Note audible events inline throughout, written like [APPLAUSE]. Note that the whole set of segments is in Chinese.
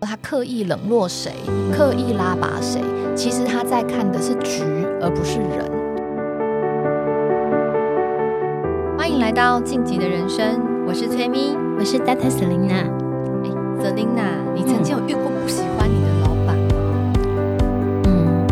他刻意冷落谁，刻意拉拔谁，其实他在看的是局，而不是人。欢迎来到晋级的人生，我是崔咪，我是 Data Selina。哎，Selina，你曾经有遇过不喜欢你的老板吗？嗯，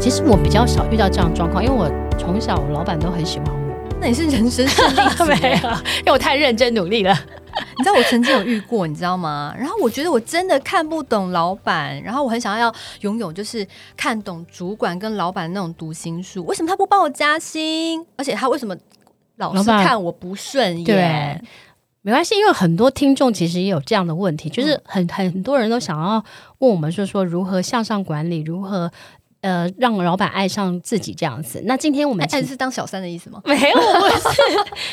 其实我比较少遇到这样的状况，因为我从小我老板都很喜欢我。那你是人生胜利 [LAUGHS] 没有？因为我太认真努力了。[LAUGHS] 你知道我曾经有遇过，你知道吗？然后我觉得我真的看不懂老板，然后我很想要拥有就是看懂主管跟老板那种读心术。为什么他不帮我加薪？而且他为什么老是看我不顺眼？对，没关系，因为很多听众其实也有这样的问题，就是很很多人都想要问我们说说如何向上管理，如何。呃，让老板爱上自己这样子。那今天我们爱是当小三的意思吗？[LAUGHS] 没有，不是，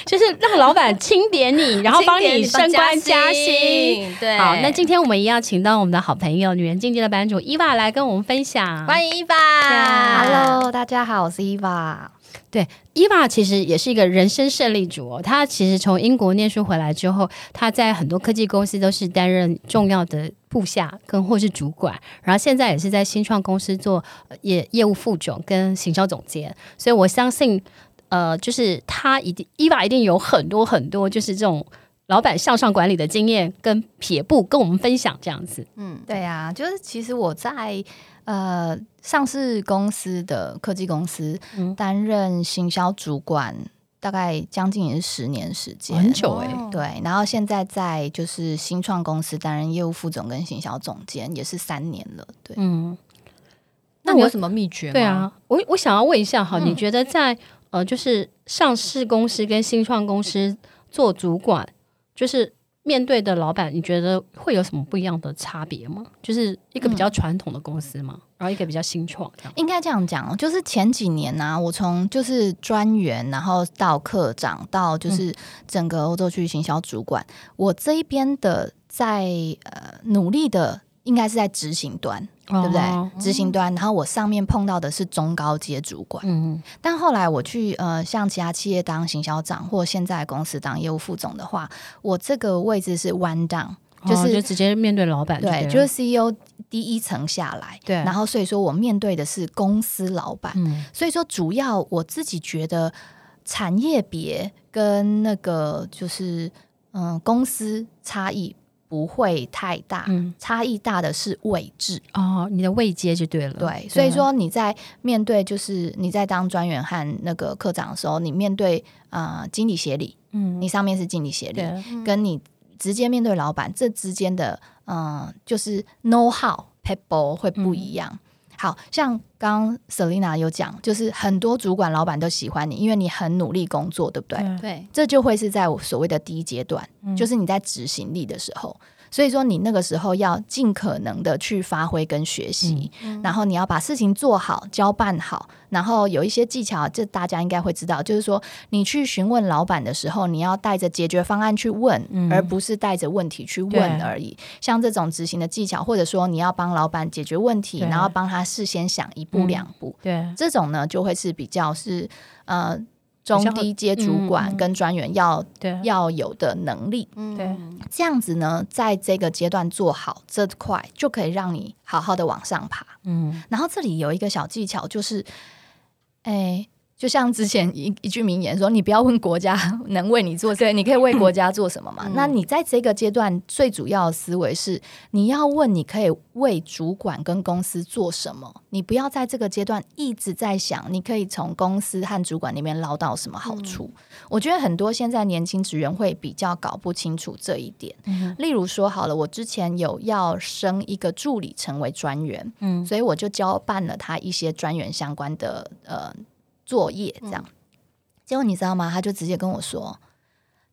就是让老板钦点你，然后帮你升官加薪。对，好，那今天我们一样请到我们的好朋友，女人境界的版主伊娃来跟我们分享。欢迎伊娃，Hello，大家好，我是伊娃。对，伊娃其实也是一个人生胜利组哦。她其实从英国念书回来之后，她在很多科技公司都是担任重要的部下跟或是主管，然后现在也是在新创公司做业业务副总跟行销总监。所以我相信，呃，就是他一定伊娃一定有很多很多就是这种老板向上管理的经验跟撇步跟我们分享这样子。嗯，对呀、啊，就是其实我在。呃，上市公司的科技公司担任行销主管，嗯、大概将近也是十年时间，很久哎、欸。对，然后现在在就是新创公司担任业务副总跟行销总监，也是三年了。对，嗯，那你有什么秘诀吗？对啊，我我想要问一下哈，嗯、你觉得在呃，就是上市公司跟新创公司做主管，就是。面对的老板，你觉得会有什么不一样的差别吗？就是一个比较传统的公司吗？嗯、然后一个比较新创？应该这样讲，就是前几年呢、啊，我从就是专员，然后到科长，到就是整个欧洲区域行销主管，嗯、我这一边的在呃努力的，应该是在执行端。对不对？执行端，然后我上面碰到的是中高阶主管，嗯，但后来我去呃，像其他企业当行销长，或现在公司当业务副总的话，我这个位置是 one down，就是、哦、就直接面对老板，对，就是 CEO 第一层下来，对，然后所以说我面对的是公司老板，嗯，所以说主要我自己觉得产业别跟那个就是嗯、呃、公司差异。不会太大，嗯、差异大的是位置。哦，你的位阶就对了。对，所以说你在面对就是你在当专员和那个科长的时候，你面对呃经理协理，嗯，你上面是经理协理，跟你直接面对老板这之间的嗯、呃、就是 know how people 会不一样。嗯好像刚刚 Selina 有讲，就是很多主管老板都喜欢你，因为你很努力工作，对不对？对，这就会是在我所谓的第一阶段，嗯、就是你在执行力的时候。所以说，你那个时候要尽可能的去发挥跟学习，嗯、然后你要把事情做好、交办好，然后有一些技巧，这大家应该会知道，就是说你去询问老板的时候，你要带着解决方案去问，嗯、而不是带着问题去问。而已。像这种执行的技巧，或者说你要帮老板解决问题，然后帮他事先想一步两步，嗯、对，这种呢就会是比较是呃。中低阶主管跟专员要、嗯、要有的能力，对，这样子呢，在这个阶段做好这块，就可以让你好好的往上爬。嗯，然后这里有一个小技巧，就是，哎。就像之前一一句名言说：“你不要问国家能为你做对，你可以为国家做什么嘛？”嗯、那你在这个阶段最主要的思维是，你要问你可以为主管跟公司做什么？你不要在这个阶段一直在想，你可以从公司和主管那边捞到什么好处。嗯、我觉得很多现在年轻职员会比较搞不清楚这一点。嗯、例如说，好了，我之前有要升一个助理成为专员，嗯，所以我就交办了他一些专员相关的呃。作业这样，结果你知道吗？他就直接跟我说：“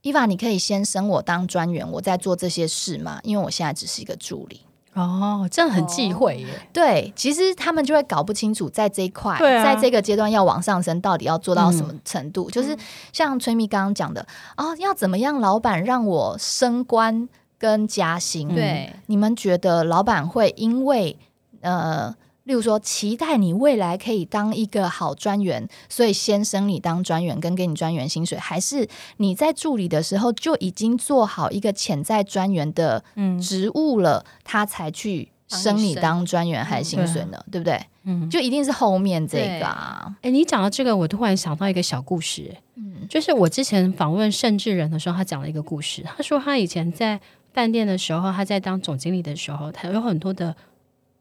伊娃，你可以先升我当专员，我在做这些事吗？因为我现在只是一个助理。”哦，这样很忌讳耶。对，其实他们就会搞不清楚，在这一块，啊、在这个阶段要往上升，到底要做到什么程度？嗯、就是像崔蜜刚刚讲的哦，要怎么样，老板让我升官跟加薪？对，你们觉得老板会因为呃？例如说，期待你未来可以当一个好专员，所以先升你当专员，跟给你专员薪水，还是你在助理的时候就已经做好一个潜在专员的职务了，嗯、他才去升你当专员还是薪水呢？嗯、对不对？嗯，就一定是后面这个啊。哎，你讲到这个，我突然想到一个小故事。嗯，就是我之前访问盛智仁的时候，他讲了一个故事。他说他以前在饭店的时候，他在当总经理的时候，他有很多的。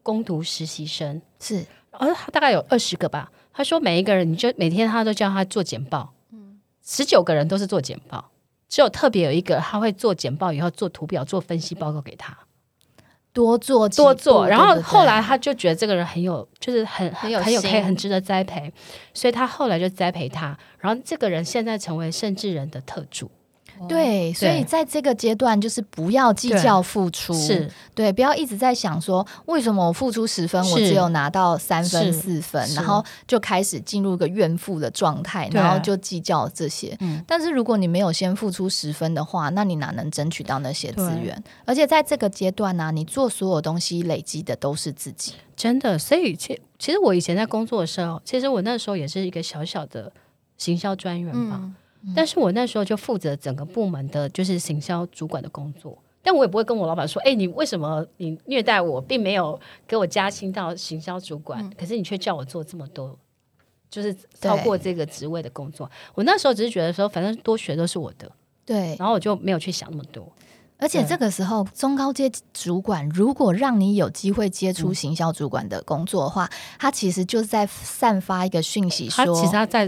工读实习生是，而他大概有二十个吧。他说每一个人，你就每天他都叫他做简报，嗯，十九个人都是做简报，只有特别有一个他会做简报以后做图表、做分析报告给他，多做多做。然后后来他就觉得这个人很有，就是很很有很有可以很值得栽培，所以他后来就栽培他。然后这个人现在成为甚至人的特助。对，所以在这个阶段，就是不要计较付出，是。对，不要一直在想说，为什么我付出十分，我只有拿到三分四分，然后就开始进入一个怨妇的状态，然后就计较这些。但是如果你没有先付出十分的话，那你哪能争取到那些资源？而且在这个阶段呢、啊，你做所有东西累积的都是自己，真的。所以其其实我以前在工作的时候，其实我那时候也是一个小小的行销专员吧。嗯但是我那时候就负责整个部门的，就是行销主管的工作。但我也不会跟我老板说：“哎，你为什么你虐待我，并没有给我加薪到行销主管，可是你却叫我做这么多，就是超过这个职位的工作。”我那时候只是觉得说，反正多学都是我的，对。然后我就没有去想那么多。而且这个时候，中高阶主管如果让你有机会接触行销主管的工作的话，他其实就是在散发一个讯息说，说其实他在。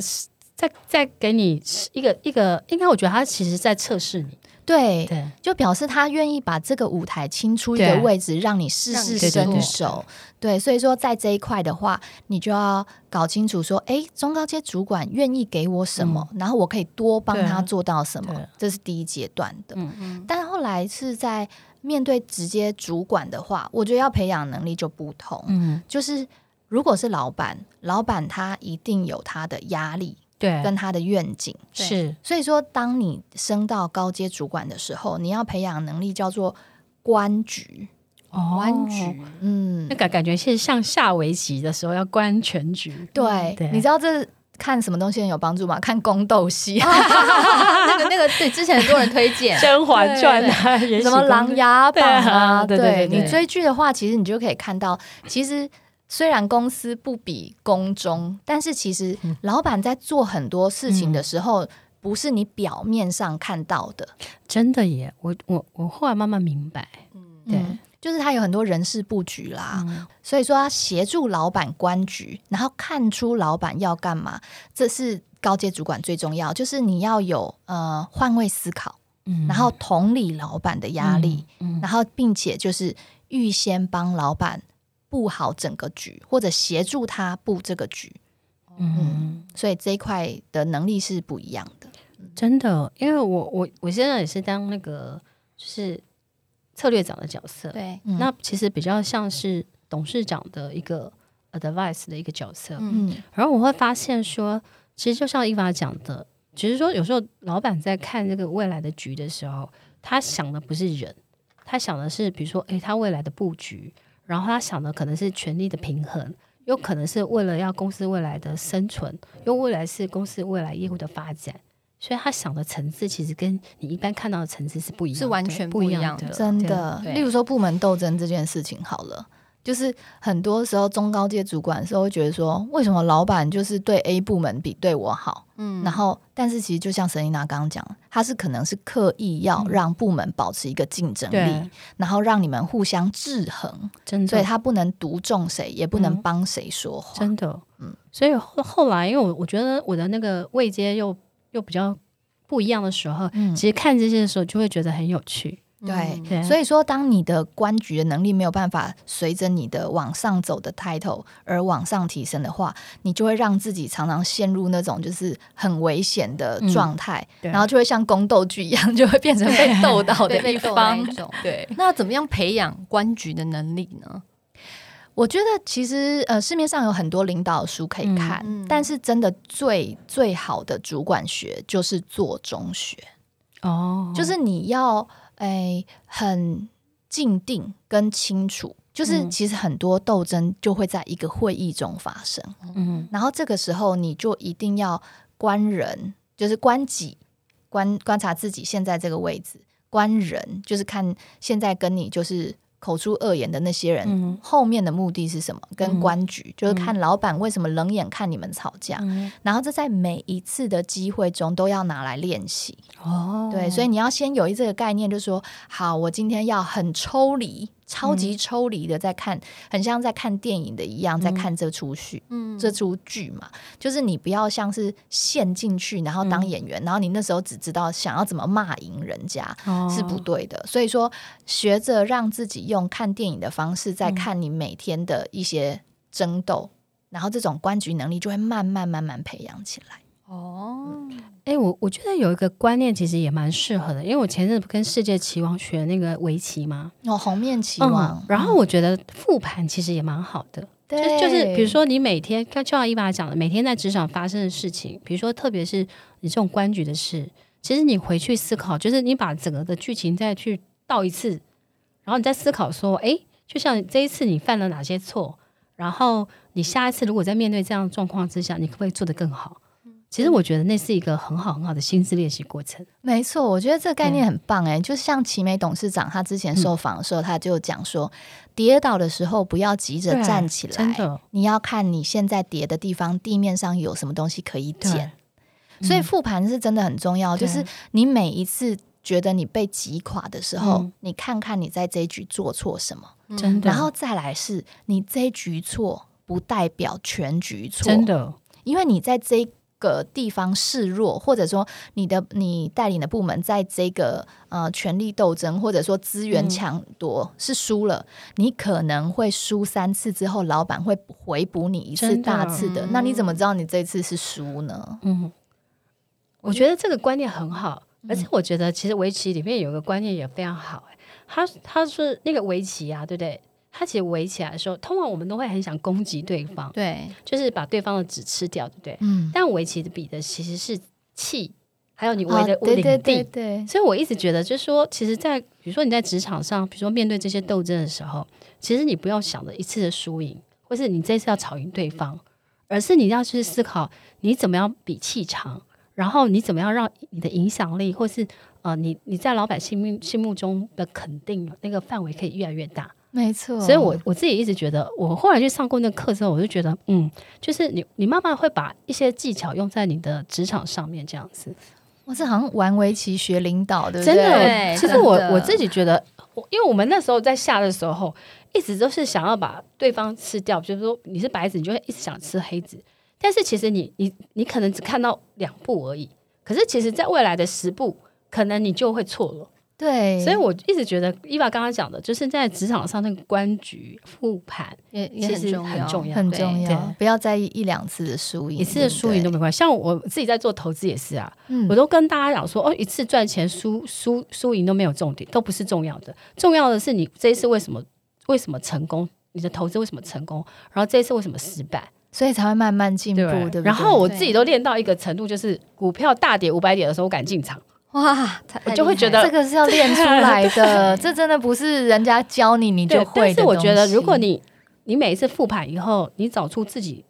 再再给你一个一个，应该我觉得他其实在测试你，对对，就表示他愿意把这个舞台清出一个位置，让你试试身手。对，所以说在这一块的话，你就要搞清楚说，哎，中高阶主管愿意给我什么，然后我可以多帮他做到什么，这是第一阶段的。嗯嗯。但后来是在面对直接主管的话，我觉得要培养能力就不同。嗯，就是如果是老板，老板他一定有他的压力。对，跟他的愿景。是，所以说，当你升到高阶主管的时候，你要培养能力叫做观局。哦，观局，嗯，那感感觉是像下围棋的时候要观全局。对，对。你知道这看什么东西很有帮助吗？看宫斗戏，[LAUGHS] 那个那个，对，之前很多人推荐《甄嬛传》啊，什么《琅琊榜》啊，对，对，对，对，你追剧的话，其实你就可以看到，其实。虽然公司不比宫中，但是其实老板在做很多事情的时候，嗯、不是你表面上看到的。真的耶，我我我后来慢慢明白，嗯，对，就是他有很多人事布局啦，嗯、所以说他协助老板观局，然后看出老板要干嘛，这是高阶主管最重要，就是你要有呃换位思考，嗯，然后同理老板的压力，然后并且就是预先帮老板。布好整个局，或者协助他布这个局，嗯，嗯，所以这一块的能力是不一样的，真的。因为我我我现在也是当那个就是策略长的角色，对，嗯、那其实比较像是董事长的一个 advice 的一个角色，嗯，然后我会发现说，其实就像 Eva 讲的，其实说有时候老板在看这个未来的局的时候，他想的不是人，他想的是比如说，诶，他未来的布局。然后他想的可能是权力的平衡，又可能是为了要公司未来的生存，又未来是公司未来业务的发展，所以他想的层次其实跟你一般看到的层次是不一样的，是完全不一样的，真的。例如说部门斗争这件事情，好了。就是很多时候中高阶主管的时候会觉得说，为什么老板就是对 A 部门比对我好？嗯，然后但是其实就像 Selena 刚刚讲，他是可能是刻意要让部门保持一个竞争力，嗯、然后让你们互相制衡，真的，所以他不能独中谁，也不能帮谁说话，真的。嗯，所以后后来，因为我我觉得我的那个位阶又又比较不一样的时候，嗯、其实看这些的时候就会觉得很有趣。对，嗯、所以说，当你的观局的能力没有办法随着你的往上走的 title 而往上提升的话，你就会让自己常常陷入那种就是很危险的状态，嗯、然后就会像宫斗剧一样，就会变成被斗到的 [LAUGHS] 一方。对，那要怎么样培养观局的能力呢？我觉得其实呃，市面上有很多领导书可以看，嗯嗯、但是真的最最好的主管学就是做中学。哦，就是你要。哎，很静定跟清楚，就是其实很多斗争就会在一个会议中发生，嗯，然后这个时候你就一定要观人，就是观己，观观察自己现在这个位置，观人就是看现在跟你就是。口出恶言的那些人，嗯、后面的目的是什么？跟官局、嗯、就是看老板为什么冷眼看你们吵架，嗯、然后这在每一次的机会中都要拿来练习。哦，对，所以你要先有一这个概念，就是说，好，我今天要很抽离。超级抽离的在看，嗯、很像在看电影的一样，在看这出戏，嗯，这出剧嘛，就是你不要像是陷进去，然后当演员，嗯、然后你那时候只知道想要怎么骂赢人家，哦、是不对的。所以说，学着让自己用看电影的方式，在看你每天的一些争斗，嗯、然后这种观局能力就会慢慢慢慢培养起来。哦。哎、欸，我我觉得有一个观念其实也蛮适合的，因为我前阵子跟世界棋王学那个围棋嘛，哦，红面棋王、嗯，然后我觉得复盘其实也蛮好的，对、嗯，就是比如说你每天，就像伊娃讲的，每天在职场发生的事情，比如说特别是你这种官局的事，其实你回去思考，就是你把整个的剧情再去倒一次，然后你再思考说，哎，就像这一次你犯了哪些错，然后你下一次如果在面对这样的状况之下，你可不可以做得更好？其实我觉得那是一个很好很好的心智练习过程。没错，我觉得这个概念很棒哎，嗯、就像奇美董事长他之前受访的时候，他就讲说，嗯、跌倒的时候不要急着站起来，真的，你要看你现在跌的地方地面上有什么东西可以捡。所以复盘是真的很重要，嗯、就是你每一次觉得你被击垮的时候，嗯、你看看你在这一局做错什么，真的，然后再来是你这一局错不代表全局错，真的，因为你在这一。个地方示弱，或者说你的你带领的部门在这个呃权力斗争，或者说资源抢夺是输了，嗯、你可能会输三次之后，老板会回补你一次大次的。的那你怎么知道你这次是输呢？嗯，我觉得这个观念很好，嗯、而且我觉得其实围棋里面有个观念也非常好，哎，他他是那个围棋啊，对不对？他其实围起来的时候，通常我们都会很想攻击对方，对，就是把对方的纸吃掉，对不对？嗯。但围棋的比的其实是气，还有你围的领地。对对对对。所以我一直觉得，就是说，其实，在比如说你在职场上，比如说面对这些斗争的时候，其实你不要想着一次的输赢，或是你这次要吵赢对方，而是你要去思考你怎么样比气场，然后你怎么样让你的影响力，或是呃，你你在老百姓目心目中的肯定那个范围可以越来越大。没错，所以我我自己一直觉得，我后来去上过那个课之后，我就觉得，嗯，就是你你慢慢会把一些技巧用在你的职场上面，这样子。我是好像玩围棋学领导，对不对？真的，其实我我自己觉得，因为我们那时候在下的时候，一直都是想要把对方吃掉，就是说你是白子，你就会一直想吃黑子。但是其实你你你可能只看到两步而已，可是其实在未来的十步，可能你就会错了。对，所以我一直觉得伊娃刚刚讲的，就是在职场上那个官局复盘也也很重要，很重要，很重要。不要在意一两次的输赢，一次的输赢都没关系。像我自己在做投资也是啊，我都跟大家讲说，哦，一次赚钱输输输赢都没有重点，都不是重要的，重要的是你这一次为什么为什么成功，你的投资为什么成功，然后这一次为什么失败，所以才会慢慢进步，对不对？然后我自己都练到一个程度，就是股票大跌五百点的时候，我敢进场。哇，我就会觉得这个是要练出来的，[LAUGHS] 这真的不是人家教你你就会的。但是我觉得，如果你你每一次复盘以后，你找出自己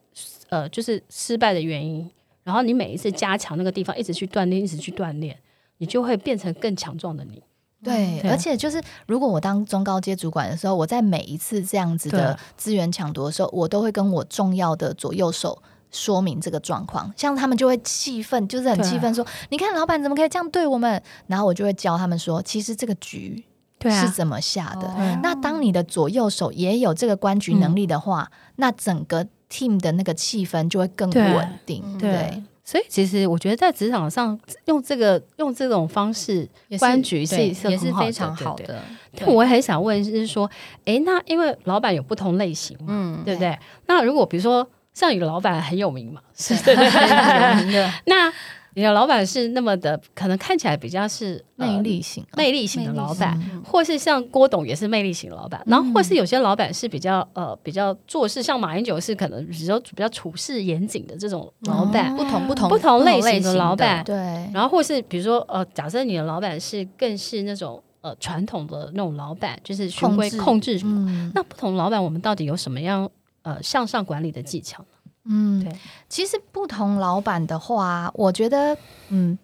呃就是失败的原因，然后你每一次加强那个地方，一直去锻炼，一直去锻炼，你就会变成更强壮的你。对，而且就是如果我当中高阶主管的时候，我在每一次这样子的资源抢夺的时候，我都会跟我重要的左右手。说明这个状况，像他们就会气愤，就是很气愤，说：“啊、你看老板怎么可以这样对我们？”然后我就会教他们说：“其实这个局是怎么下的？啊、那当你的左右手也有这个观局能力的话，嗯、那整个 team 的那个气氛就会更稳定。对”所以其实我觉得在职场上用这个用这种方式观局是也是非常好的。我也很想问，就是说，哎，那因为老板有不同类型嘛，嗯，对不对？那如果比如说。像你的老板很有名嘛，[LAUGHS] 是对对对，有名的。那你的老板是那么的，可能看起来比较是魅力型、魅力型的老板，或是像郭董也是魅力型的老板。然后或是有些老板是比较呃比较做事，像马英九是可能比较比较处事严谨的这种老板。不同不同不同类型的老板，对。然后或是比如说呃，假设你的老板是更是那种。呃传统的那种老板，就是循规控制什么？嗯、那不同老板，我们到底有什么样呃向上管理的技巧呢？嗯，对，其实不同老板的话，我觉得嗯，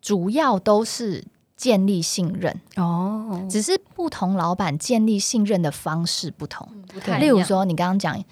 主要都是建立信任哦，只是不同老板建立信任的方式不同。嗯、不例如说，你刚刚讲。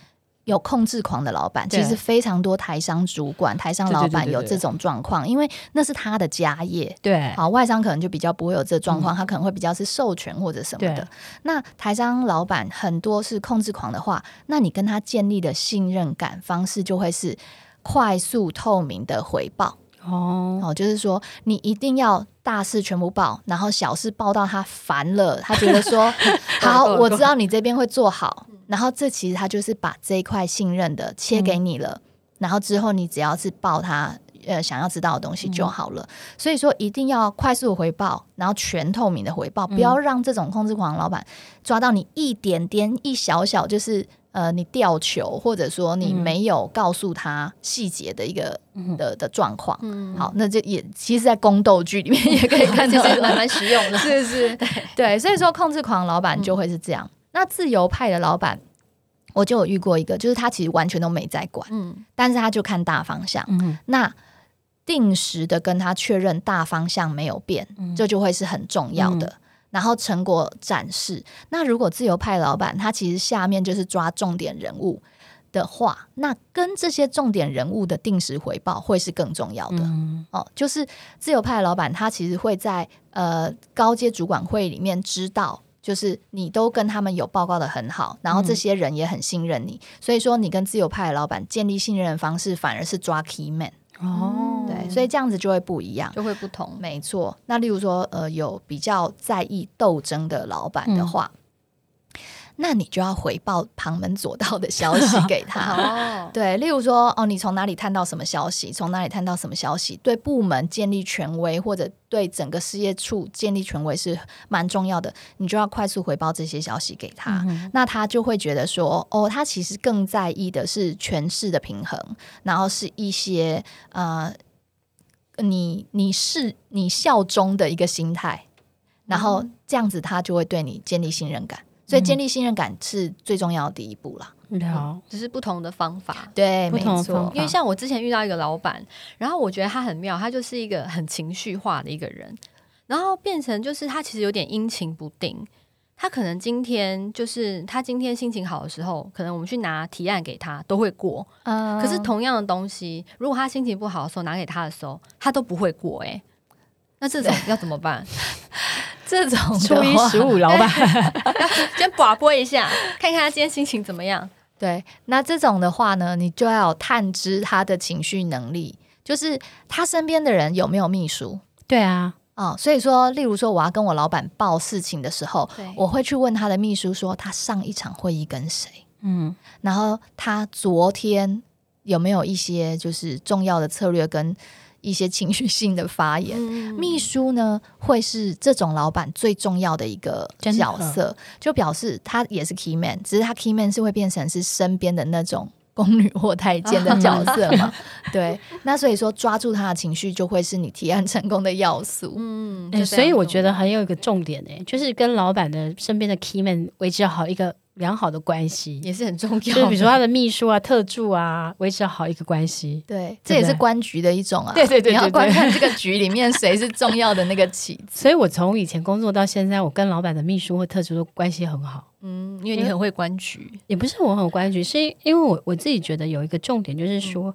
有控制狂的老板，其实非常多台商主管、台商老板有这种状况，因为那是他的家业。对，好，外商可能就比较不会有这状况，嗯、他可能会比较是授权或者什么的。那台商老板很多是控制狂的话，那你跟他建立的信任感方式就会是快速透明的回报。哦，哦，就是说你一定要大事全部报，然后小事报到他烦了，他觉得说 [LAUGHS] 好，我知道你这边会做好，然后这其实他就是把这一块信任的切给你了，嗯、然后之后你只要是报他呃想要知道的东西就好了。嗯、所以说一定要快速回报，然后全透明的回报，不要让这种控制狂老板抓到你一点点一小小就是。呃，你吊球，或者说你没有告诉他细节的一个、嗯、的的状况，嗯、好，那这也其实，在宫斗剧里面也可以看 [LAUGHS] 到，蛮蛮实用的，[LAUGHS] 是是，对，对，所以说控制狂老板就会是这样。嗯、那自由派的老板，我就有遇过一个，就是他其实完全都没在管，嗯，但是他就看大方向，嗯，那定时的跟他确认大方向没有变，嗯、这就会是很重要的。嗯然后成果展示。那如果自由派老板他其实下面就是抓重点人物的话，那跟这些重点人物的定时回报会是更重要的。嗯、哦，就是自由派老板他其实会在呃高阶主管会里面知道，就是你都跟他们有报告的很好，然后这些人也很信任你，嗯、所以说你跟自由派的老板建立信任的方式反而是抓 key man。哦，对，所以这样子就会不一样，就会不同，没错。那例如说，呃，有比较在意斗争的老板的话。嗯那你就要回报旁门左道的消息 [LAUGHS] 给他，哦、对，例如说，哦，你从哪里探到什么消息，从哪里探到什么消息，对部门建立权威或者对整个事业处建立权威是蛮重要的，你就要快速回报这些消息给他，嗯、那他就会觉得说，哦，他其实更在意的是权势的平衡，然后是一些呃，你你是你效忠的一个心态，然后这样子他就会对你建立信任感。所以建立信任感是最重要的第一步了。嗯，只是不同的方法。对，不同的方法。因为像我之前遇到一个老板，然后我觉得他很妙，他就是一个很情绪化的一个人，然后变成就是他其实有点阴晴不定。他可能今天就是他今天心情好的时候，可能我们去拿提案给他都会过。嗯。可是同样的东西，如果他心情不好的时候拿给他的时候，他都不会过。哎，那这种要怎么办？[LAUGHS] 这种初一十五老板，[LAUGHS] 先广播一下，看看他今天心情怎么样。对，那这种的话呢，你就要探知他的情绪能力，就是他身边的人有没有秘书？对啊，哦，所以说，例如说，我要跟我老板报事情的时候，我会去问他的秘书说，他上一场会议跟谁？嗯，然后他昨天有没有一些就是重要的策略跟。一些情绪性的发言，嗯、秘书呢会是这种老板最重要的一个角色，就表示他也是 key man，只是他 key man 是会变成是身边的那种宫女或太监的 [LAUGHS] 角色嘛？对，那所以说抓住他的情绪就会是你提案成功的要素。嗯，欸、所以我觉得还有一个重点呢，就是跟老板的身边的 key man 维持好一个。良好的关系也是很重要，就是比如说他的秘书啊、特助啊，维持好一个关系。对，这也是观局的一种啊。对对对，你要观看这个局里面谁是重要的那个棋子。[LAUGHS] 所以我从以前工作到现在，我跟老板的秘书或特助都关系很好。嗯，因为你很会观局，也不是我很会观局，是因为我我自己觉得有一个重点，就是说，嗯、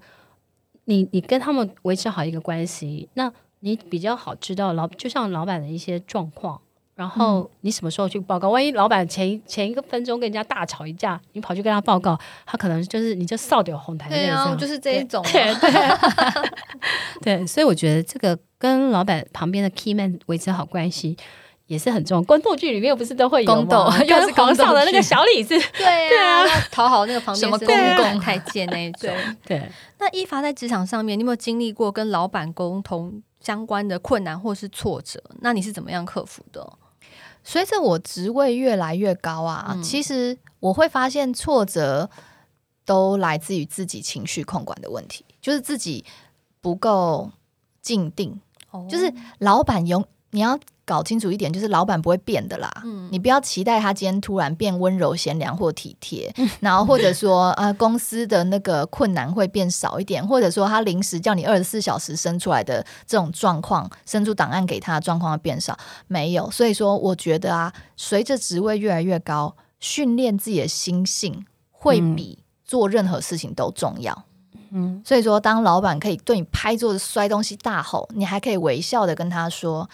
你你跟他们维持好一个关系，那你比较好知道老，就像老板的一些状况。然后你什么时候去报告？万一老板前一前一个分钟跟人家大吵一架，你跑去跟他报告，他可能就是你就扫掉红台那种，对啊，就是这一种。对，[LAUGHS] 对，[LAUGHS] 对，所以我觉得这个跟老板旁边的 key man 维持好关系也是很重要。宫斗剧里面不是都会有宫斗，[LAUGHS] 又是皇上的那个小李子，对啊，讨好那个旁边什么公公太监那一种。对，那一发在职场上面，你有没有经历过跟老板沟通相关的困难或是挫折？那你是怎么样克服的？随着我职位越来越高啊，嗯、其实我会发现挫折都来自于自己情绪控管的问题，就是自己不够静定。哦、就是老板有你要搞清楚一点，就是老板不会变的啦。嗯，你不要期待他今天突然变温柔贤良或体贴，嗯、[LAUGHS] 然后或者说呃公司的那个困难会变少一点，或者说他临时叫你二十四小时生出来的这种状况，生出档案给他的状况会变少，没有。所以说，我觉得啊，随着职位越来越高，训练自己的心性会比做任何事情都重要。嗯，所以说，当老板可以对你拍桌子、摔东西、大吼，你还可以微笑的跟他说。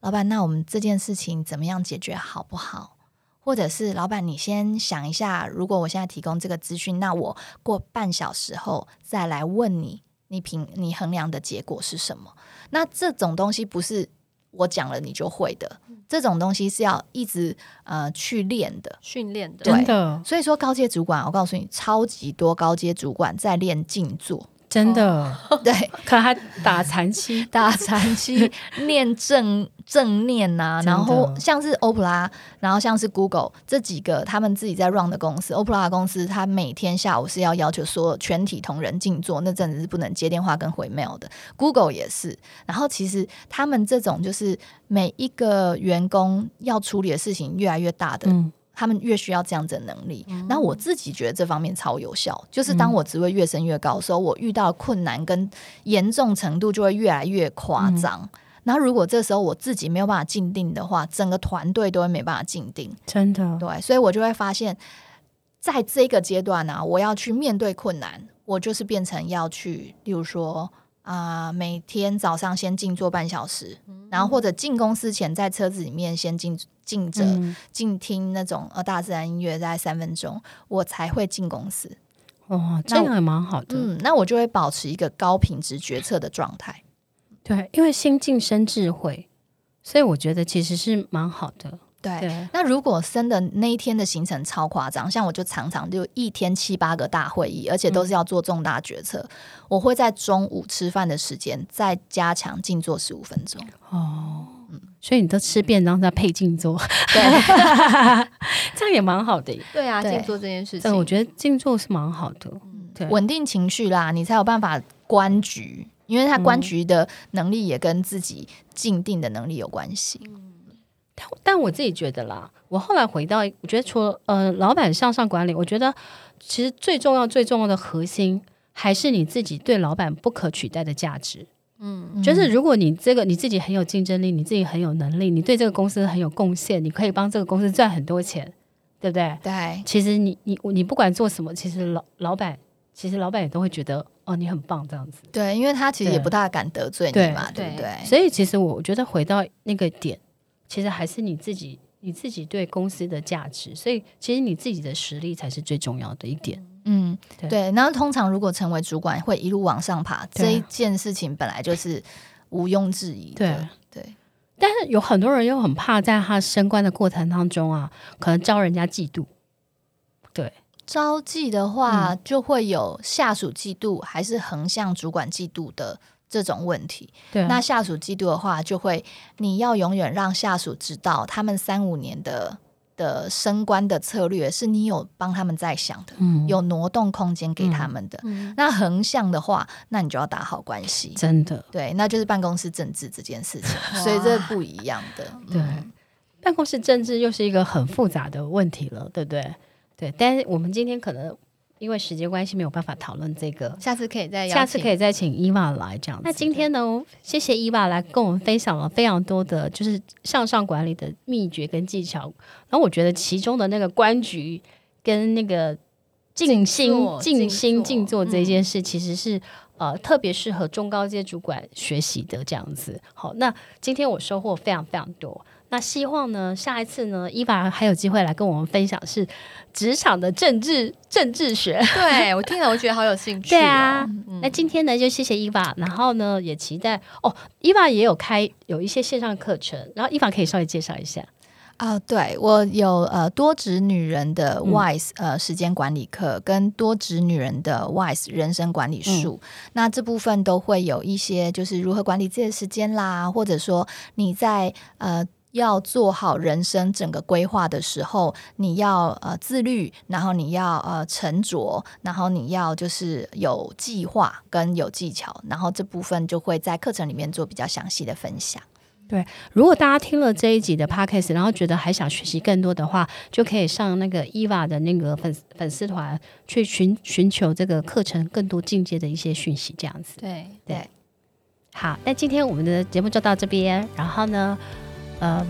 老板，那我们这件事情怎么样解决好不好？或者是老板，你先想一下，如果我现在提供这个资讯，那我过半小时后再来问你，你评你衡量的结果是什么？那这种东西不是我讲了你就会的，这种东西是要一直呃去练的、训练的。对真的，所以说高阶主管，我告诉你，超级多高阶主管在练静坐。真的，哦、[LAUGHS] 对，看他打禅期，[LAUGHS] 打禅期，念正正念呐、啊，然后像是欧普拉，然后像是 Google 这几个他们自己在 run 的公司，欧普拉公司，他每天下午是要要求所有全体同仁静坐，那阵子是不能接电话跟回 mail 的。Google 也是，然后其实他们这种就是每一个员工要处理的事情越来越大的。嗯他们越需要这样子的能力，那、嗯、我自己觉得这方面超有效。就是当我职位越升越高的时候，我遇到的困难跟严重程度就会越来越夸张。嗯、然后如果这时候我自己没有办法静定的话，整个团队都会没办法静定。真的，对，所以我就会发现，在这个阶段呢、啊，我要去面对困难，我就是变成要去，例如说啊、呃，每天早上先静坐半小时，嗯、然后或者进公司前在车子里面先静。静着，静听那种呃大自然音乐，在三分钟，我才会进公司。哦，这样也蛮好的。嗯，那我就会保持一个高品质决策的状态。对，因为心静生智慧，所以我觉得其实是蛮好的。对，对那如果生的那一天的行程超夸张，像我就常常就一天七八个大会议，而且都是要做重大决策，嗯、我会在中午吃饭的时间再加强静坐十五分钟。哦。嗯所以你都吃便当再配静坐，对，[LAUGHS] 这样也蛮好的。对啊，静坐这件事情，我觉得静坐是蛮好的，对，稳定情绪啦，你才有办法观局，因为他观局的能力也跟自己静定的能力有关系。嗯，但但我自己觉得啦，我后来回到，我觉得除了呃老板向上管理，我觉得其实最重要最重要的核心还是你自己对老板不可取代的价值。嗯，就是如果你这个你自己很有竞争力，你自己很有能力，你对这个公司很有贡献，你可以帮这个公司赚很多钱，对不对？对，其实你你你不管做什么，其实老老板其实老板也都会觉得哦，你很棒这样子。对，因为他其实也不大敢得罪你嘛，对，对不对？所以其实我觉得回到那个点，其实还是你自己你自己对公司的价值，所以其实你自己的实力才是最重要的一点。嗯，对。然后通常如果成为主管，会一路往上爬，这一件事情本来就是毋庸置疑的。对对。但是有很多人又很怕，在他升官的过程当中啊，可能招人家嫉妒。对，招妓的话，就会有下属嫉妒，还是横向主管嫉妒的这种问题。对，那下属嫉妒的话，就会你要永远让下属知道，他们三五年的。的升官的策略是你有帮他们在想的，嗯、有挪动空间给他们的。嗯、那横向的话，那你就要打好关系，真的。对，那就是办公室政治这件事情，所以这不一样的。对，嗯、办公室政治又是一个很复杂的问题了，对不对？对，但是我们今天可能。因为时间关系没有办法讨论这个，下次可以再下次可以再请伊娃来这样子。那今天呢，谢谢伊娃来跟我们分享了非常多的，就是向上管理的秘诀跟技巧。然后我觉得其中的那个关局跟那个静心、静心、静坐这件事，其实是、嗯、呃特别适合中高阶主管学习的这样子。好，那今天我收获非常非常多。那希望呢，下一次呢，伊娃还有机会来跟我们分享是职场的政治政治学。对，我听了，我觉得好有兴趣、哦。对啊，嗯、那今天呢，就谢谢伊娃，然后呢，也期待哦，伊娃也有开有一些线上课程，然后伊娃可以稍微介绍一下啊、呃。对，我有呃多职女人的 WISE、嗯、呃时间管理课，跟多职女人的 WISE 人生管理术。嗯、那这部分都会有一些，就是如何管理自己的时间啦，或者说你在呃。要做好人生整个规划的时候，你要呃自律，然后你要呃沉着，然后你要就是有计划跟有技巧，然后这部分就会在课程里面做比较详细的分享。对，如果大家听了这一集的 podcast，然后觉得还想学习更多的话，就可以上那个 Eva 的那个粉粉丝团去寻寻求这个课程更多进阶的一些讯息，这样子。对对，好，那今天我们的节目就到这边，然后呢，呃，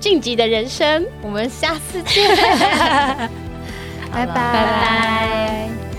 晋级的人生，我们下次见，[LAUGHS] [LAUGHS] 拜拜。拜拜。